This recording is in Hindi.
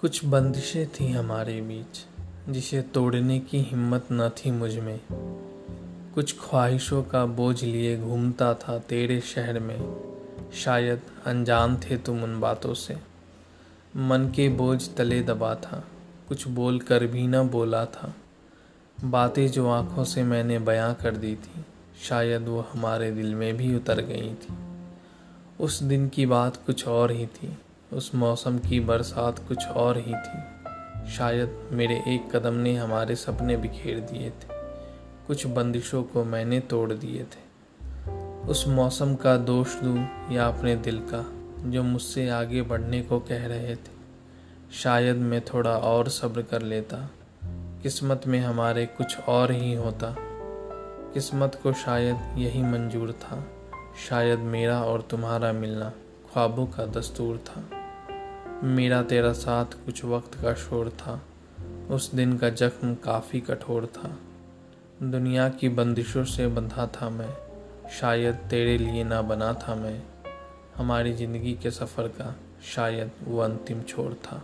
कुछ बंदिशें थी हमारे बीच, जिसे तोड़ने की हिम्मत न थी मुझमें। कुछ ख्वाहिशों का बोझ लिए घूमता था तेरे शहर में। शायद अनजान थे तुम उन बातों से। मन के बोझ तले दबा था, कुछ बोल कर भी न बोला था। बातें जो आँखों से मैंने बयां कर दी थी, शायद वो हमारे दिल में भी उतर गई थी। उस दिन की बात कुछ और ही थी। उस मौसम की बरसात कुछ और ही थी। शायद मेरे एक कदम ने हमारे सपने बिखेर दिए थे। कुछ बंदिशों को मैंने तोड़ दिए थे। उस मौसम का दोष दूँ या अपने दिल का, जो मुझसे आगे बढ़ने को कह रहे थे। शायद मैं थोड़ा और सब्र कर लेता। किस्मत में हमारे कुछ और ही होता। किस्मत को शायद यही मंजूर था। शायद मेरा और तुम्हारा मिलना ख्वाबों का दस्तूर था। मेरा तेरा साथ कुछ वक्त का शोर था। उस दिन का जख्म काफ़ी कठोर था। दुनिया की बंदिशों से बंधा था मैं। शायद तेरे लिए ना बना था मैं। हमारी ज़िंदगी के सफ़र का शायद वो अंतिम छोर था।